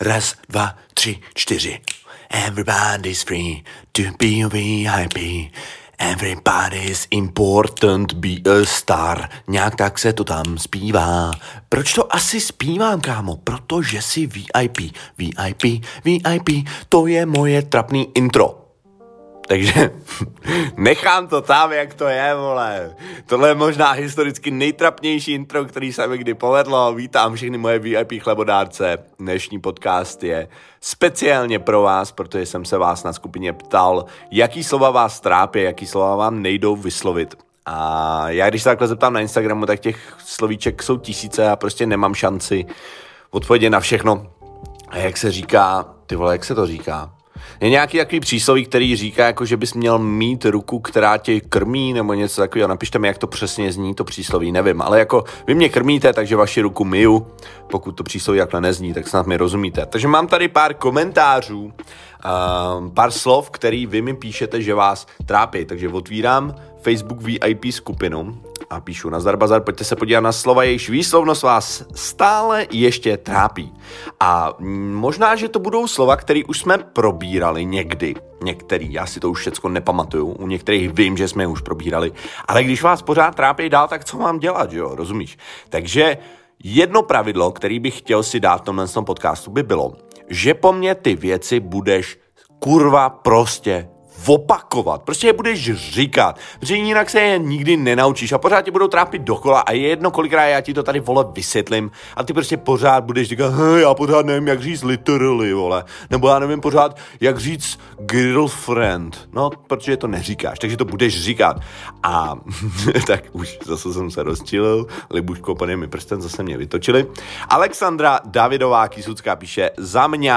Raz, dva, tři, čtyři. Everybody's free to be a VIP. Everybody's important, be a star. Nějak tak se to tam zpívá. Proč to asi zpívám, kámo? Protože si VIP. VIP, VIP, to je moje trapný intro. Takže nechám to tam, jak to je, vole. Tohle je možná historicky nejtrapnější intro, který se mi kdy povedlo. Vítám všechny moje VIP chlebodárce. Dnešní podcast je speciálně pro vás, protože jsem se vás na skupině ptal, jaký slova vás trápí, jaký slova vám nejdou vyslovit. A já když se takhle zeptám na Instagramu, tak těch slovíček jsou tisíce a prostě nemám šanci odpovědět na všechno. A jak se říká, ty vole, jak se to říká? Je nějaký takový přísloví, který říká, jako že bys měl mít ruku, která tě krmí, nebo něco takového. Napište mi, jak to přesně zní, to přísloví, nevím. Ale jako vy mě krmíte, takže vaši ruku myju. Pokud to přísloví jakhle nezní, tak snad mi rozumíte. Takže mám tady pár komentářů, uh, pár slov, který vy mi píšete, že vás trápí. Takže otvírám Facebook VIP skupinu a píšu na Bazar, pojďte se podívat na slova, jejichž výslovnost vás stále ještě trápí. A možná, že to budou slova, které už jsme probírali někdy, některý, já si to už všechno nepamatuju, u některých vím, že jsme je už probírali, ale když vás pořád trápí dál, tak co mám dělat, jo, rozumíš? Takže jedno pravidlo, který bych chtěl si dát v tomhle podcastu, by bylo, že po mně ty věci budeš kurva prostě opakovat, prostě je budeš říkat, protože jinak se je nikdy nenaučíš a pořád tě budou trápit dokola a je jedno, kolikrát já ti to tady vole vysvětlím a ty prostě pořád budeš říkat, já pořád nevím, jak říct literally, vole, nebo já nevím pořád, jak říct girlfriend, no, protože to neříkáš, takže to budeš říkat. A tak už zase jsem se rozčilil, Libuško pane mi prsten zase mě vytočili. Alexandra Davidová Kisucká píše, za mě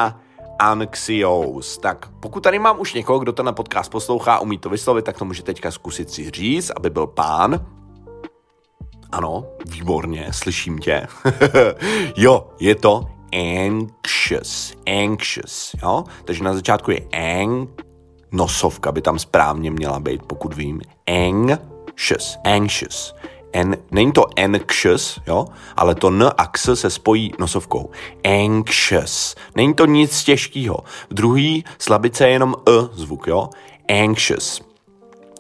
anxious. Tak pokud tady mám už někoho, kdo to na podcast poslouchá, umí to vyslovit, tak to může teďka zkusit si říct, aby byl pán. Ano, výborně, slyším tě. jo, je to anxious, anxious, jo? Takže na začátku je ang, nosovka by tam správně měla být, pokud vím. Anxious, anxious an, není to anxious, jo, ale to n a x se spojí nosovkou. Anxious. Není to nic těžkého. V druhý slabice je jenom e zvuk, jo. Anxious.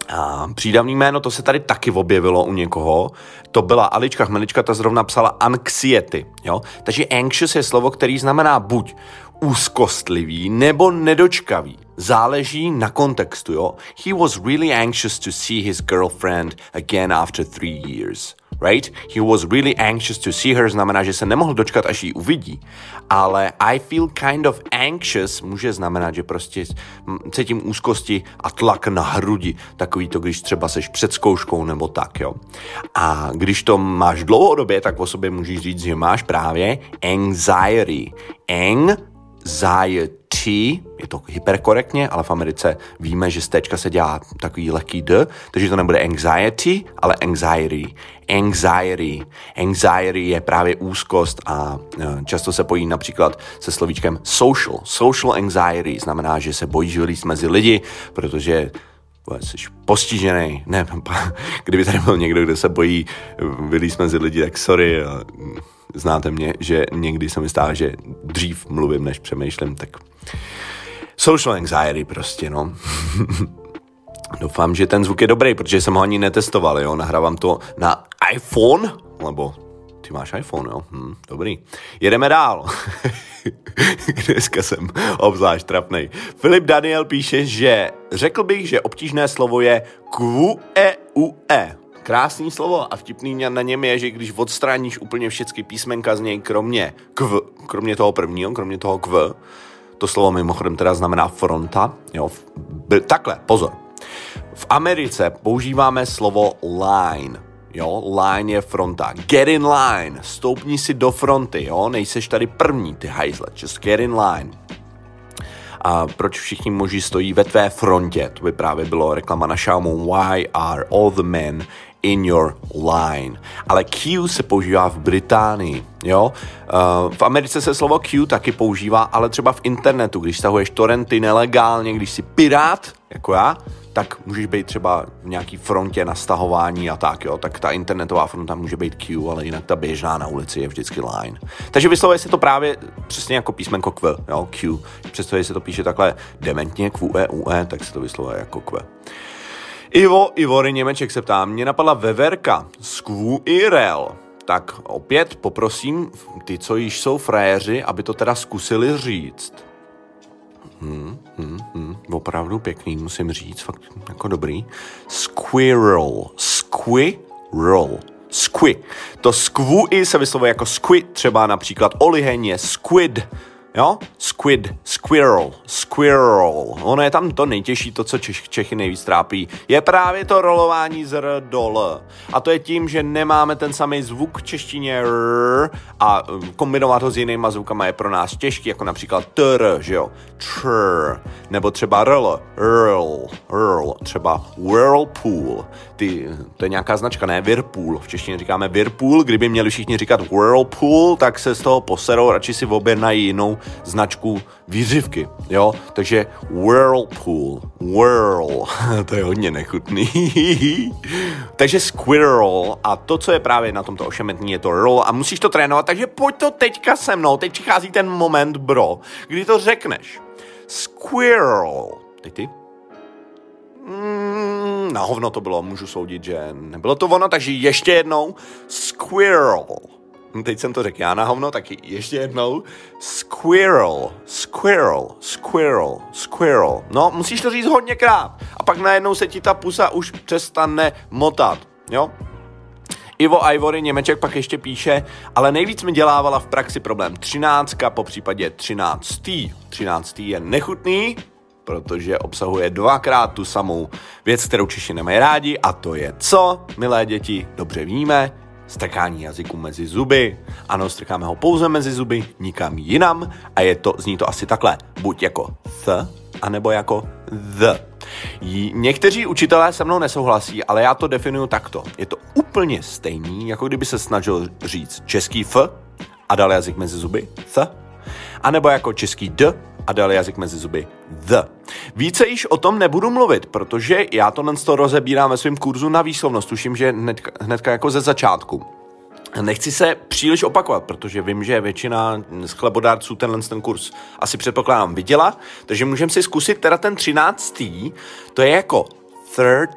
A přídavný jméno, to se tady taky objevilo u někoho. To byla Alička Chmelička, ta zrovna psala anxiety, jo. Takže anxious je slovo, který znamená buď úzkostlivý nebo nedočkavý. Záleží na kontextu, jo. He was really anxious to see his girlfriend again after three years. Right? He was really anxious to see her, znamená, že se nemohl dočkat, až ji uvidí. Ale I feel kind of anxious může znamenat, že prostě cítím úzkosti a tlak na hrudi. Takový to, když třeba seš před zkouškou nebo tak, jo. A když to máš dlouhodobě, tak o sobě můžeš říct, že máš právě anxiety. Ang anxiety, je to hyperkorektně, ale v Americe víme, že z téčka se dělá takový lehký D, takže to nebude anxiety, ale anxiety. Anxiety. Anxiety je právě úzkost a e, často se pojí například se slovíčkem social. Social anxiety znamená, že se bojíš vylíst mezi lidi, protože jsi postižený. Ne, kdyby tady byl někdo, kdo se bojí vylíst mezi lidi, tak sorry, znáte mě, že někdy se mi stává, že dřív mluvím, než přemýšlím, tak social anxiety prostě, no. Doufám, že ten zvuk je dobrý, protože jsem ho ani netestoval, jo. Nahrávám to na iPhone, nebo ty máš iPhone, jo? Hm, dobrý. Jedeme dál. Dneska jsem obzvlášť trapnej. Filip Daniel píše, že řekl bych, že obtížné slovo je QEUE. Krásný slovo a vtipný na něm je, že když odstraníš úplně všechny písmenka z něj, kromě kv, kromě toho prvního, kromě toho kv, to slovo mimochodem teda znamená fronta, jo, takhle, pozor. V Americe používáme slovo line, jo, line je fronta. Get in line, stoupni si do fronty, jo, nejseš tady první, ty hajzle, just get in line a proč všichni muži stojí ve tvé frontě. To by právě bylo reklama na Xiaomu Why are all the men in your line. Ale Q se používá v Británii, jo. Uh, v Americe se slovo Q taky používá, ale třeba v internetu, když stahuješ torrenty nelegálně, když jsi pirát, jako já, tak můžeš být třeba v nějaký frontě na stahování a tak, jo, tak ta internetová fronta může být Q, ale jinak ta běžná na ulici je vždycky line. Takže vyslovuje se to právě přesně jako písmenko Q, jo, Q. Přestože se to píše takhle dementně, Q, E, U, E, tak se to vyslovuje jako Q. Ivo Ivory Němeček se ptá, mě napadla veverka, skvu i rel. Tak opět poprosím ty, co již jsou frajeři, aby to teda zkusili říct. Hmm, hmm, hmm, opravdu pěkný, musím říct, fakt jako dobrý. Squirrel, squirrel, squi. To skvu i se vyslovuje jako squid, třeba například oliheně, squid, Jo? Squid, squirrel, squirrel. Ono je tam to nejtěžší, to, co Čech, Čechy nejvíc trápí, je právě to rolování z r do l. A to je tím, že nemáme ten samý zvuk v češtině r a um, kombinovat ho s jinýma zvukama je pro nás těžký, jako například tr, že jo? Tr, nebo třeba rl, rl, rl, třeba whirlpool. Ty, to je nějaká značka, ne? Whirlpool. V češtině říkáme Whirlpool, kdyby měli všichni říkat whirlpool, tak se z toho poserou, radši si objednají jinou značku výřivky, jo? Takže Whirlpool, Whirl, to je hodně nechutný. takže Squirrel a to, co je právě na tomto ošemetní, je to roll a musíš to trénovat, takže pojď to teďka se mnou, teď přichází ten moment, bro, kdy to řekneš. Squirrel. Teď ty? Mm, na hovno to bylo, můžu soudit, že nebylo to ono, takže ještě jednou. Squirrel. Teď jsem to řekl já na hovno, taky ještě jednou. Squirrel, squirrel, squirrel, squirrel. No, musíš to říct hodněkrát. A pak najednou se ti ta pusa už přestane motat, jo? Ivo Ivory Němeček pak ještě píše, ale nejvíc mi dělávala v praxi problém třináctka, po případě třináctý. Třináctý je nechutný, protože obsahuje dvakrát tu samou věc, kterou Češi nemají rádi a to je co, milé děti, dobře víme, strkání jazyku mezi zuby. Ano, strkáme ho pouze mezi zuby, nikam jinam a je to, zní to asi takhle, buď jako th, anebo jako the. Někteří učitelé se mnou nesouhlasí, ale já to definuju takto. Je to úplně stejný, jako kdyby se snažil říct český f a dal jazyk mezi zuby, th, anebo jako český d a dal jazyk mezi zuby the. Více již o tom nebudu mluvit, protože já to to rozebírám ve svém kurzu na výslovnost, tuším, že hnedka, hnedka jako ze začátku. Nechci se příliš opakovat, protože vím, že většina z chlebodárců tenhle ten kurz asi předpokládám viděla, takže můžeme si zkusit teda ten třináctý, to je jako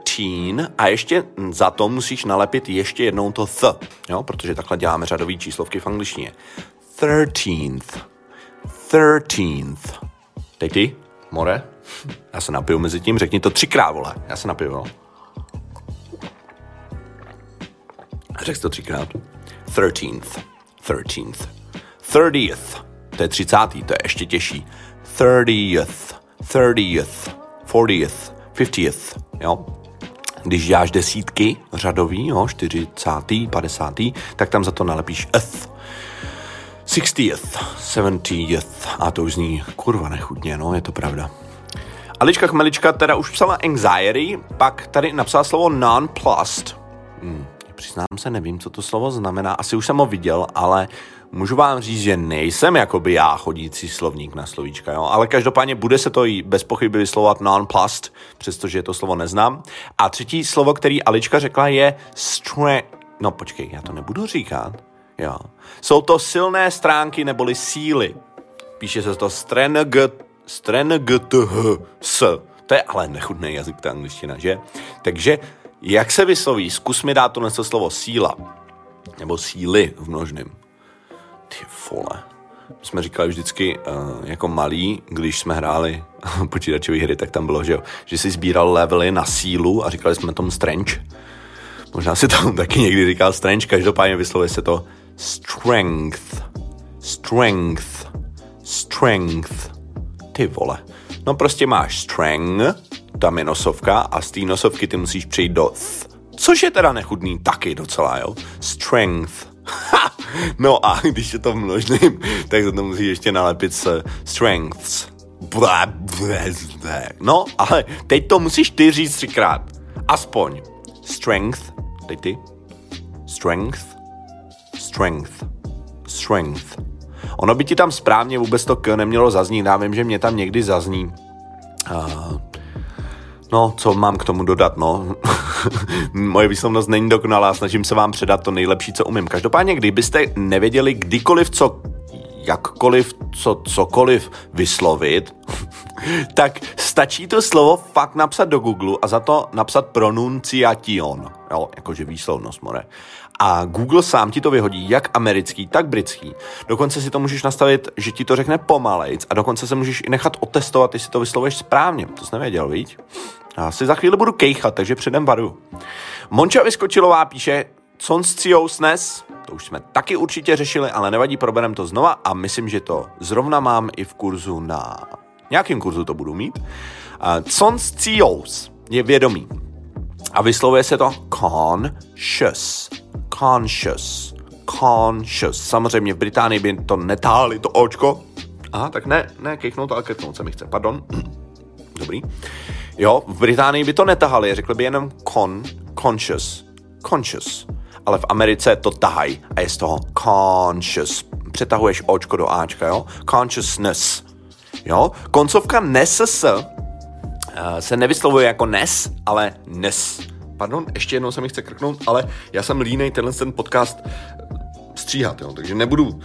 13 a ještě za to musíš nalepit ještě jednou to th, jo, protože takhle děláme řadový číslovky v angličtině. 13th. 13th. Teď ty, more? Já se napiju mezi tím, řekni to třikrát, vole. Já se napiju, jo. Řekl to třikrát. 13th. 13th. 30th. To je třicátý, to je ještě těžší. 30th. 30th. 40th. 50th. Jo? Když děláš desítky řadový, jo, 40., 50., tak tam za to nalepíš eth. 60th, 70th a to už zní kurva nechutně, no, je to pravda. Alička Chmelička teda už psala anxiety, pak tady napsala slovo nonplussed. Hmm, přiznám se, nevím, co to slovo znamená, asi už jsem ho viděl, ale můžu vám říct, že nejsem jakoby já chodící slovník na slovíčka, jo? ale každopádně bude se to i bez pochyby vyslovat nonplussed, přestože to slovo neznám. A třetí slovo, který Alička řekla, je strength. No počkej, já to nebudu říkat. Jo. Jsou to silné stránky neboli síly. Píše se to strength, s. To je ale nechutný jazyk, ta angličtina, že? Takže, jak se vysloví? Zkus mi dát to slovo síla. Nebo síly v množném. Ty vole. My jsme říkali vždycky uh, jako malí, když jsme hráli počítačové hry, tak tam bylo, že, že si sbíral levely na sílu a říkali jsme tomu strange. Možná si to taky někdy říkal strange, každopádně vyslovuje se to strength, strength, strength. Ty vole. No prostě máš strength, tam je nosovka a z té nosovky ty musíš přejít do th, což je teda nechudný taky docela, jo. Strength. Ha! No a když je to v množným, tak to musí ještě nalepit s strengths. No, ale teď to musíš ty říct třikrát. Aspoň. Strength. Teď ty. Strength strength. Strength. Ono by ti tam správně vůbec to k nemělo zaznít. Já vím, že mě tam někdy zazní. Uh, No, co mám k tomu dodat, no. Moje výslovnost není dokonalá, snažím se vám předat to nejlepší, co umím. Každopádně, kdybyste nevěděli kdykoliv, co jakkoliv, co cokoliv vyslovit, tak stačí to slovo fakt napsat do Google a za to napsat pronunciation, jo, jakože výslovnost, more. A Google sám ti to vyhodí, jak americký, tak britský. Dokonce si to můžeš nastavit, že ti to řekne pomalejc a dokonce se můžeš i nechat otestovat, jestli to vyslovuješ správně. To jsi nevěděl, víš? Já si za chvíli budu kejchat, takže předem varu. Monča Vyskočilová píše, Consciousness, to už jsme taky určitě řešili, ale nevadí, proberem to znova a myslím, že to zrovna mám i v kurzu na... Nějakým kurzu to budu mít. Uh, conscious je vědomí. A vyslovuje se to conscious. Conscious. Conscious. Samozřejmě v Británii by to netáhli to očko. Aha, tak ne, ne kejchnout, ale kejchnout se mi chce, pardon. Dobrý. Jo, v Británii by to netahali, řekli by jenom con, conscious, conscious. Ale v Americe to tahají a je z toho conscious. Přetahuješ očko do Ačka, jo? Consciousness. Jo? Koncovka NESS uh, se nevyslovuje jako NES, ale NES. Pardon, ještě jednou se mi chce krknout, ale já jsem línej tenhle ten podcast stříhat, jo? takže nebudu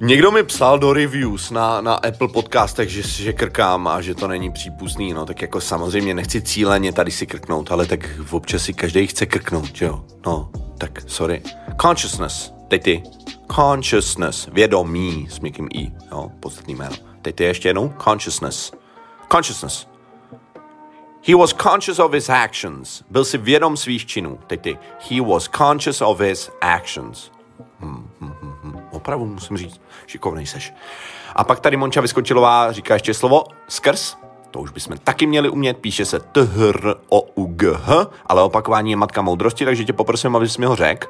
Někdo mi psal do reviews na, na Apple podcastech, že, že krkám a že to není přípustný, no tak jako samozřejmě nechci cíleně tady si krknout, ale tak občas si každý chce krknout, jo. No, tak sorry. Consciousness, teď ty. Consciousness, vědomí s měkkým i, jo, podstatný jméno. Teď ty ještě jednou. Consciousness. Consciousness. He was conscious of his actions. Byl si vědom svých činů. Teď ty. He was conscious of his actions. Hmm, hmm, hmm, hmm. Opravdu musím říct, šikovnej seš. A pak tady Monča Vyskočilová říká ještě slovo skrz. To už bychom taky měli umět, píše se t h o u g h ale opakování je matka moudrosti, takže tě poprosím, abys mi ho řekl.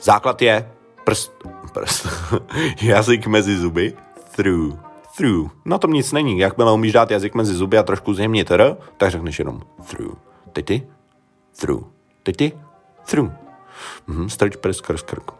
Základ je prst, prst, jazyk mezi zuby, through, through. No tom nic není, jakmile umíš dát jazyk mezi zuby a trošku zjemnit r, tak řekneš jenom through. Teď ty, through. Teď ty, through. Mhm, strč prst skrz krk.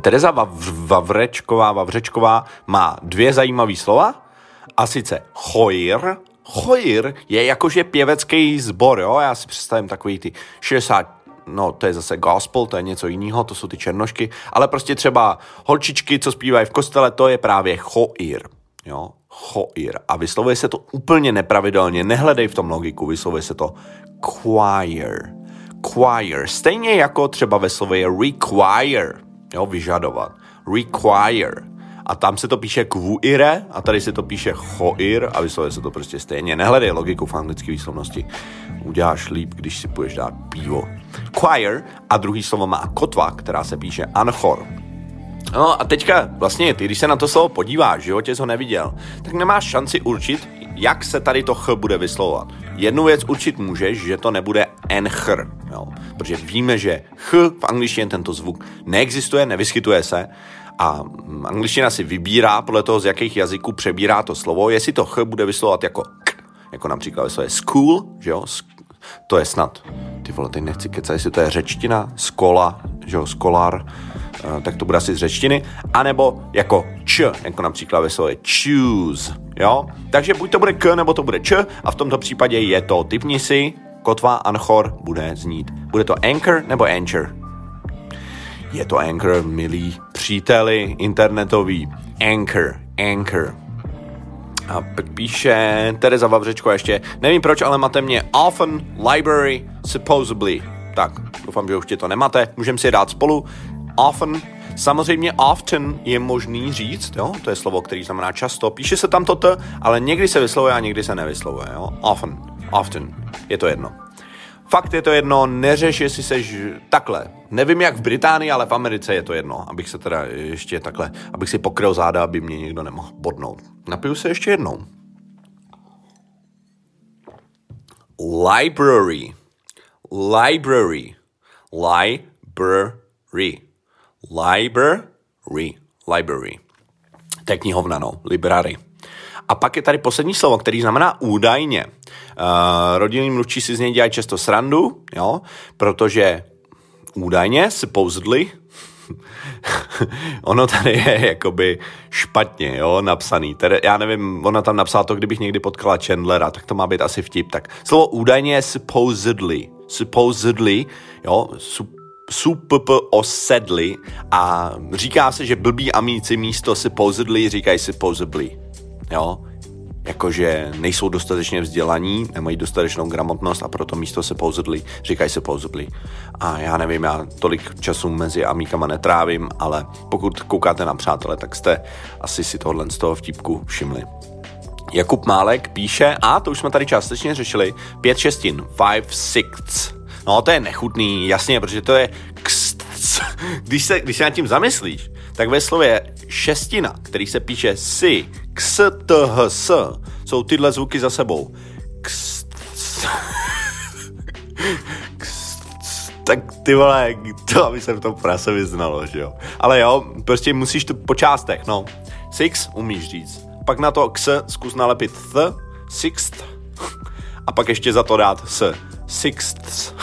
Tereza Vavrečková, Vavřečková má dvě zajímavé slova, a sice choir. Choir je jakože pěvecký sbor, jo? Já si představím takový ty 60 no to je zase gospel, to je něco jiného, to jsou ty černošky, ale prostě třeba holčičky, co zpívají v kostele, to je právě choir, jo, choir. A vyslovuje se to úplně nepravidelně, nehledej v tom logiku, vyslovuje se to choir. Choir, stejně jako třeba ve slově require, jo, vyžadovat. Require. A tam se to píše kvuire a tady se to píše choir a vyslovuje se to prostě stejně. Nehledej logiku v anglické výslovnosti. Uděláš líp, když si půjdeš dát pivo. Choir a druhý slovo má kotva, která se píše anchor. No a teďka vlastně ty, když se na to slovo podíváš, v životě jsi ho neviděl, tak nemáš šanci určit, jak se tady to ch bude vyslovovat. Jednu věc určit můžeš, že to nebude enchr, jo? protože víme, že ch v angličtině tento zvuk neexistuje, nevyskytuje se a angličtina si vybírá podle toho, z jakých jazyků přebírá to slovo, jestli to ch bude vyslovovat jako k, jako například vyslovuje school, že jo, to je snad, ty vole, teď nechci kecat, jestli to je řečtina, skola, že jo, skolar, eh, tak to bude asi z řečtiny, anebo jako č, jako například ve slově choose, jo? Takže buď to bude k, nebo to bude č, a v tomto případě je to, typni si, kotva anchor bude znít. Bude to anchor nebo anchor? Je to anchor, milí příteli internetový. Anchor, anchor. A píše Tereza Vavřečko ještě, nevím proč, ale máte mě often, library, supposedly. Tak, doufám, že už tě to nemáte, můžeme si je dát spolu. Often, samozřejmě often je možný říct, jo? to je slovo, který znamená často. Píše se tam to t, ale někdy se vyslovuje a někdy se nevyslovuje. Jo? Often, often, je to jedno. Fakt je to jedno, neřeš, jestli seš takhle. Nevím jak v Británii, ale v Americe je to jedno, abych se teda ještě takhle, abych si pokryl záda, aby mě někdo nemohl bodnout. Napiju se ještě jednou. Library. Library. Library. Library. Library. To je knihovna, no. Library. A pak je tady poslední slovo, který znamená údajně. Uh, rodinní mluvčí si z něj dělají často srandu, jo, protože údajně, supposedly, ono tady je jakoby špatně, jo, napsaný. Tedy, já nevím, ona tam napsala to, kdybych někdy potkala Chandlera, tak to má být asi vtip. Tak slovo údajně je supposedly. Supposedly, jo, sup, supp osedli a říká se, že blbí amíci místo supposedly říkají supposedly. Jo, jakože nejsou dostatečně vzdělaní, nemají dostatečnou gramotnost a proto místo se pouzedli, říkají se pouzedli. A já nevím, já tolik času mezi amíkama netrávím, ale pokud koukáte na přátele, tak jste asi si tohle z toho vtipku všimli. Jakub Málek píše, a to už jsme tady částečně řešili, pět šestin, five sixths. No to je nechutný, jasně, protože to je kst, když se, když se nad tím zamyslíš, tak ve slově šestina, který se píše si, ks, t, h, s, jsou tyhle zvuky za sebou. Ks, ks, tak ty vole, to aby se v tom prase vyznalo, že jo. Ale jo, prostě musíš to po částech, no. Six umíš říct. Pak na to ks zkus nalepit th, sixth, a pak ještě za to dát s. Sixth.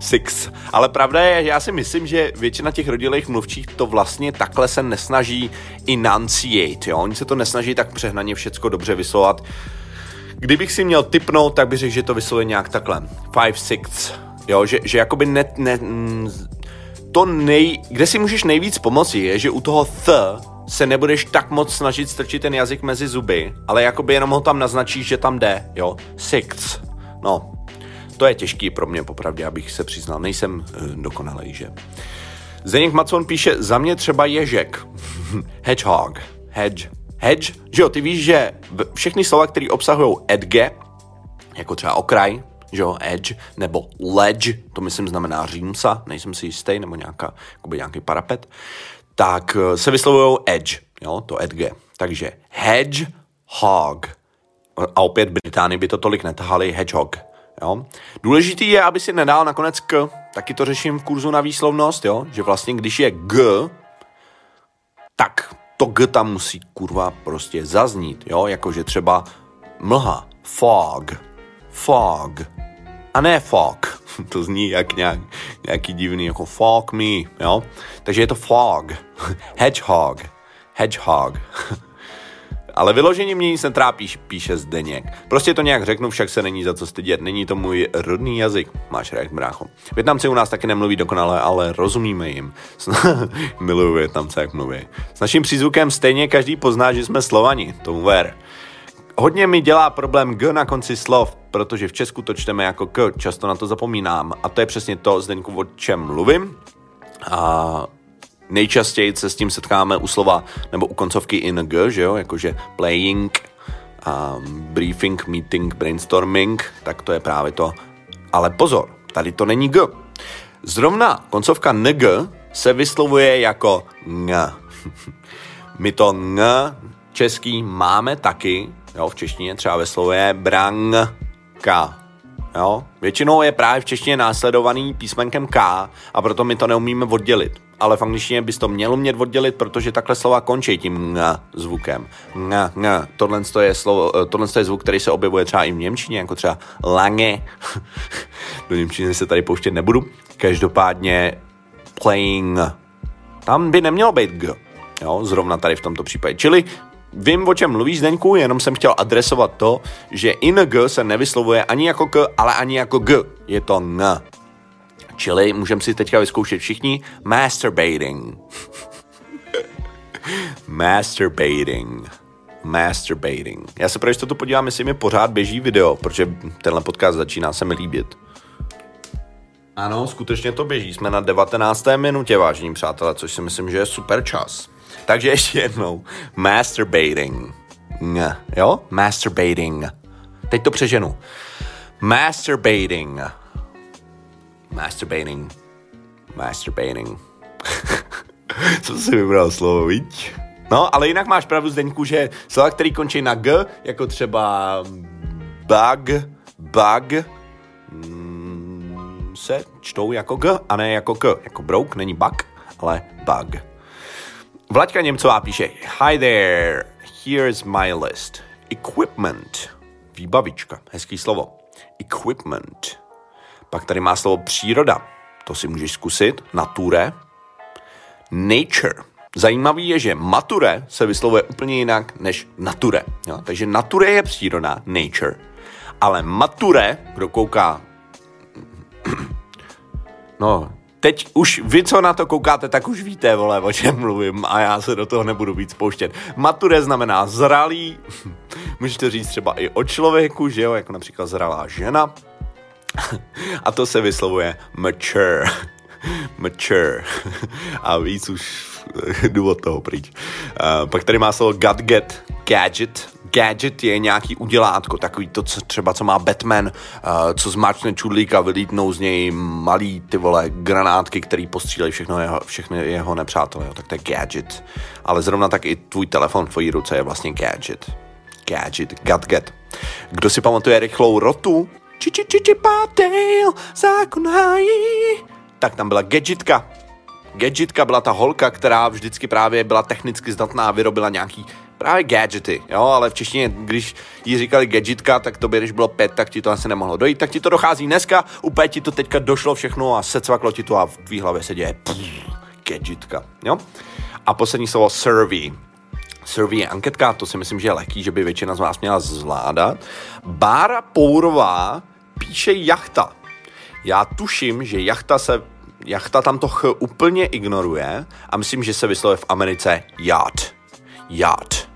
Six. Ale pravda je, já si myslím, že většina těch rodilých mluvčích to vlastně takhle se nesnaží enunciate, jo? Oni se to nesnaží tak přehnaně všecko dobře vyslovat. Kdybych si měl typnout, tak bych řekl, že to vyslovuje nějak takhle. Five, six. Jo, že, že jakoby ne, ne, to nej, kde si můžeš nejvíc pomoci, je, že u toho th se nebudeš tak moc snažit strčit ten jazyk mezi zuby, ale jakoby jenom ho tam naznačíš, že tam jde, jo. Six. No, to je těžký pro mě, popravdě, abych se přiznal. Nejsem uh, dokonalej, že? Zdeněk Macon píše, za mě třeba ježek. Hedgehog. Hedge. Hedge. Že jo, ty víš, že všechny slova, které obsahují edge, jako třeba okraj, že jo, edge, nebo ledge, to myslím znamená římsa, nejsem si jistý, nebo nějaká, jakoby nějaký parapet, tak eh, se vyslovují edge, jo, to edge. Takže hedge, hog. A opět Británii by to tolik netahali, hedgehog. Jo? Důležitý je, aby si nedal nakonec k, taky to řeším v kurzu na výslovnost, jo? že vlastně když je g, tak to g tam musí kurva prostě zaznít, jo? jakože třeba mlha, fog, fog, a ne fog, to zní jak nějak, nějaký divný, jako fog me, jo? Takže je to fog, hedgehog, hedgehog. ale vyloženě mě nic netrápíš, píše Zdeněk. Prostě to nějak řeknu, však se není za co stydět, není to můj rodný jazyk. Máš rejk, brácho. Větnamci u nás taky nemluví dokonale, ale rozumíme jim. Miluju Větnamce, jak mluví. S naším přízvukem stejně každý pozná, že jsme Slovani, tomu ver. Hodně mi dělá problém G na konci slov, protože v Česku to čteme jako K, často na to zapomínám. A to je přesně to, Zdeňku, o čem mluvím. A nejčastěji se s tím setkáme u slova nebo u koncovky in g, že jo, jakože playing, um, briefing, meeting, brainstorming, tak to je právě to. Ale pozor, tady to není g. Zrovna koncovka ng se vyslovuje jako ng. My to ng český máme taky, jo, v češtině třeba ve slově branka. Jo? Většinou je právě v češtině následovaný písmenkem K a proto my to neumíme oddělit ale v angličtině bys to měl umět oddělit, protože takhle slova končí tím ng zvukem. Ng, ng. Tohle je, slovo, tohle je zvuk, který se objevuje třeba i v Němčině, jako třeba lange. Do Němčiny se tady pouštět nebudu. Každopádně playing. Tam by nemělo být g. Jo, zrovna tady v tomto případě. Čili vím, o čem mluvíš, Zdeňku, jenom jsem chtěl adresovat to, že in g se nevyslovuje ani jako k, ale ani jako g. Je to ng. Čili můžeme si teďka vyzkoušet všichni masturbating. masturbating. Masturbating. Já se pro jistotu podívám, jestli mi pořád běží video, protože tenhle podcast začíná se mi líbit. Ano, skutečně to běží. Jsme na 19. minutě, vážení přátelé, což si myslím, že je super čas. Takže ještě jednou. Masturbating. Jo? Masturbating. Teď to přeženu. Masturbating. Masturbating. Masturbating. Co si vybral slovo, viď? No, ale jinak máš pravdu, Zdeňku, že slova, který končí na G, jako třeba bug, bug, mm, se čtou jako G a ne jako K. Jako brouk není bug, ale bug. Vlaďka Němcová píše Hi there, here's my list. Equipment. Výbavička, hezký slovo. Equipment. Pak tady má slovo příroda. To si můžeš zkusit. Nature. nature. Zajímavý je, že mature se vyslovuje úplně jinak než nature. Jo? Takže nature je příroda, nature, ale mature, kdo kouká no, teď už vy, co na to koukáte, tak už víte, vole, o čem mluvím a já se do toho nebudu víc pouštět. Mature znamená zralý, můžete říct třeba i o člověku, že jo, jako například zralá žena. a to se vyslovuje mature. mature. a víc už jdu od toho pryč. Uh, pak tady má slovo gadget, gadget, gadget je nějaký udělátko, takový to, co třeba co má Batman, uh, co zmáčne čudlík a vylítnou z něj malý ty vole granátky, který postřílejí všechno jeho, všechny jeho nepřátelé, tak to je gadget. Ale zrovna tak i tvůj telefon v tvojí ruce je vlastně gadget. Gadget, gadget. Kdo si pamatuje rychlou rotu? Či či či či pátel. Tak tam byla gadgetka. Gadgetka byla ta holka, která vždycky právě byla technicky zdatná a vyrobila nějaký právě gadgety, jo, ale v češtině, když jí říkali gadgetka, tak to by, když bylo pět, tak ti to asi nemohlo dojít, tak ti to dochází dneska, úplně ti to teďka došlo všechno a secvaklo ti to a v tvý hlavě se děje pff, gadgetka, jo. A poslední slovo survey. Survey je anketka, to si myslím, že je lehký, že by většina z vás měla zvládat. Bára Pourová píše jachta. Já tuším, že jachta se jachta tam to ch úplně ignoruje a myslím, že se vyslovuje v Americe yacht. Yacht.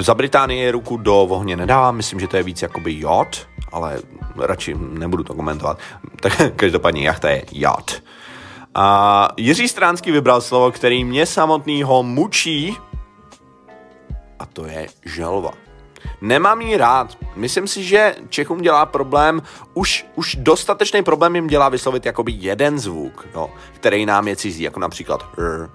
Za Británii ruku do ohně nedávám, myslím, že to je víc jakoby yacht, ale radši nebudu to komentovat. Tak každopádně jachta je yacht. A Jiří Stránský vybral slovo, který mě samotného mučí a to je želva. Nemám ji rád. Myslím si, že Čechům dělá problém, už, už dostatečný problém jim dělá vyslovit jakoby jeden zvuk, jo, který nám je cizí, jako například r,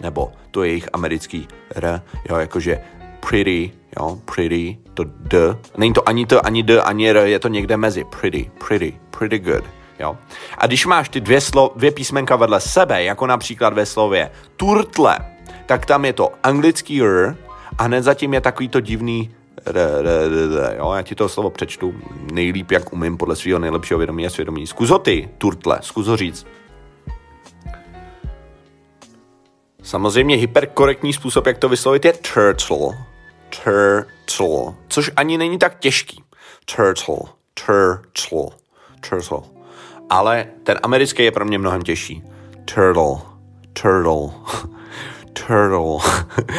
nebo to je jejich americký r, jo, jakože pretty, jo, pretty, to d, není to ani to, ani d, ani r, je to někde mezi, pretty, pretty, pretty good, jo. A když máš ty dvě, slo, dvě písmenka vedle sebe, jako například ve slově turtle, tak tam je to anglický r a hned zatím je takový to divný jo, já ti to slovo přečtu nejlíp, jak umím, podle svého nejlepšího vědomí a svědomí. Zkuzo ty, turtle, zkuzo říct. Samozřejmě hyperkorektní způsob, jak to vyslovit, je turtle. Turtle. Což ani není tak těžký. Turtle. Turtle. Turtle. Ale ten americký je pro mě mnohem těžší. Turtle. Turtle. turtle.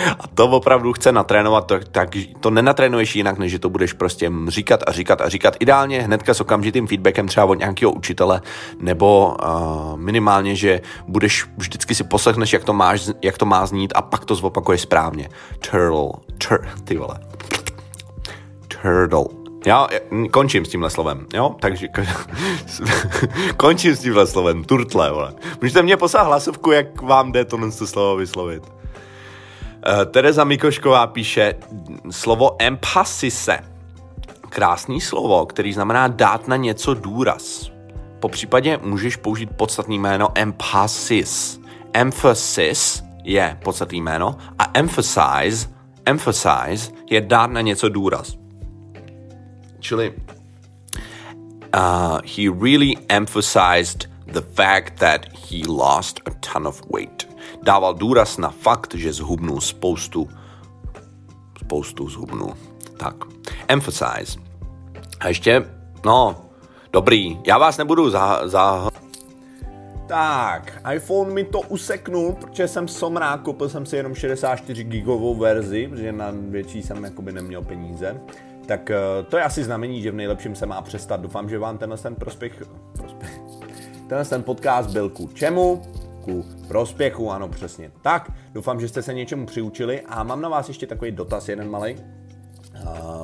a to opravdu chce natrénovat, tak, tak to nenatrénuješ jinak, než že to budeš prostě říkat a říkat a říkat. Ideálně hnedka s okamžitým feedbackem třeba od nějakého učitele, nebo uh, minimálně, že budeš vždycky si poslechneš, jak to, máš, jak to má znít a pak to zopakuješ správně. Turtle. Tur, ty vole. Turtle. Já končím s tímhle slovem, jo? Takže končím s tímhle slovem, turtle, vole. Můžete mě poslat hlasovku, jak vám jde tohle slovo vyslovit. Uh, Tereza Mikošková píše slovo empasise. Krásný slovo, který znamená dát na něco důraz. Po případě můžeš použít podstatný jméno emphasis. Emphasis je podstatný jméno a emphasize, emphasize je dát na něco důraz. Čili uh, he really emphasized the fact that he lost a ton of weight dával důraz na fakt, že zhubnul spoustu, spoustu zhubnul. Tak, emphasize. A ještě, no, dobrý, já vás nebudu za, za tak, iPhone mi to useknul, protože jsem somrák, koupil jsem si jenom 64 gigovou verzi, protože na větší jsem jakoby neměl peníze. Tak eh, to je asi znamení, že v nejlepším se má přestat. Doufám, že vám tenhle ten prospěch, prospěch tenhle ten podcast byl ku čemu? ku prospěchu, ano přesně. Tak, doufám, že jste se něčemu přiučili a mám na vás ještě takový dotaz, jeden malý.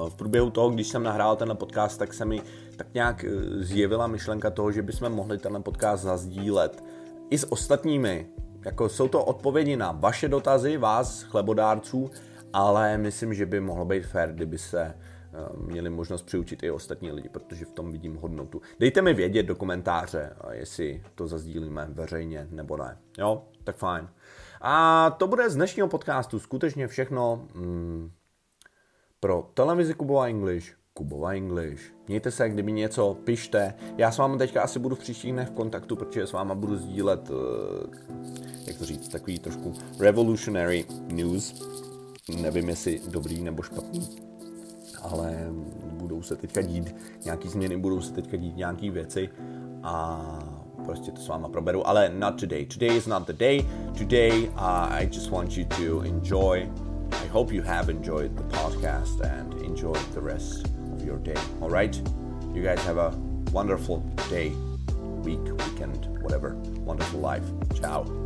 V průběhu toho, když jsem nahrál tenhle podcast, tak se mi tak nějak e, zjevila myšlenka toho, že bychom mohli tenhle podcast zazdílet i s ostatními. Jako jsou to odpovědi na vaše dotazy, vás, chlebodárců, ale myslím, že by mohlo být fér, kdyby se Eh, měli možnost přiučit i ostatní lidi, protože v tom vidím hodnotu. Dejte mi vědět do komentáře, eh, jestli to zazdílíme veřejně nebo ne. Jo, tak fajn. A to bude z dnešního podcastu skutečně všechno mm, pro televizi Kubova English. Kubova English. Mějte se, kdyby něco, pište. Já s vámi teďka asi budu v příštích dnech v kontaktu, protože s váma budu sdílet, uh, jak to říct, takový trošku revolutionary news. Nevím, jestli dobrý nebo špatný, ale budou se teďka dít nějaký změny, budou se teďka dít nějaký věci a prostě to s váma proberu, ale not today. Today is not the day. Today uh, I just want you to enjoy. I hope you have enjoyed the podcast and enjoyed the rest of your day. All right? You guys have a wonderful day, week, weekend, whatever. Wonderful life. Ciao.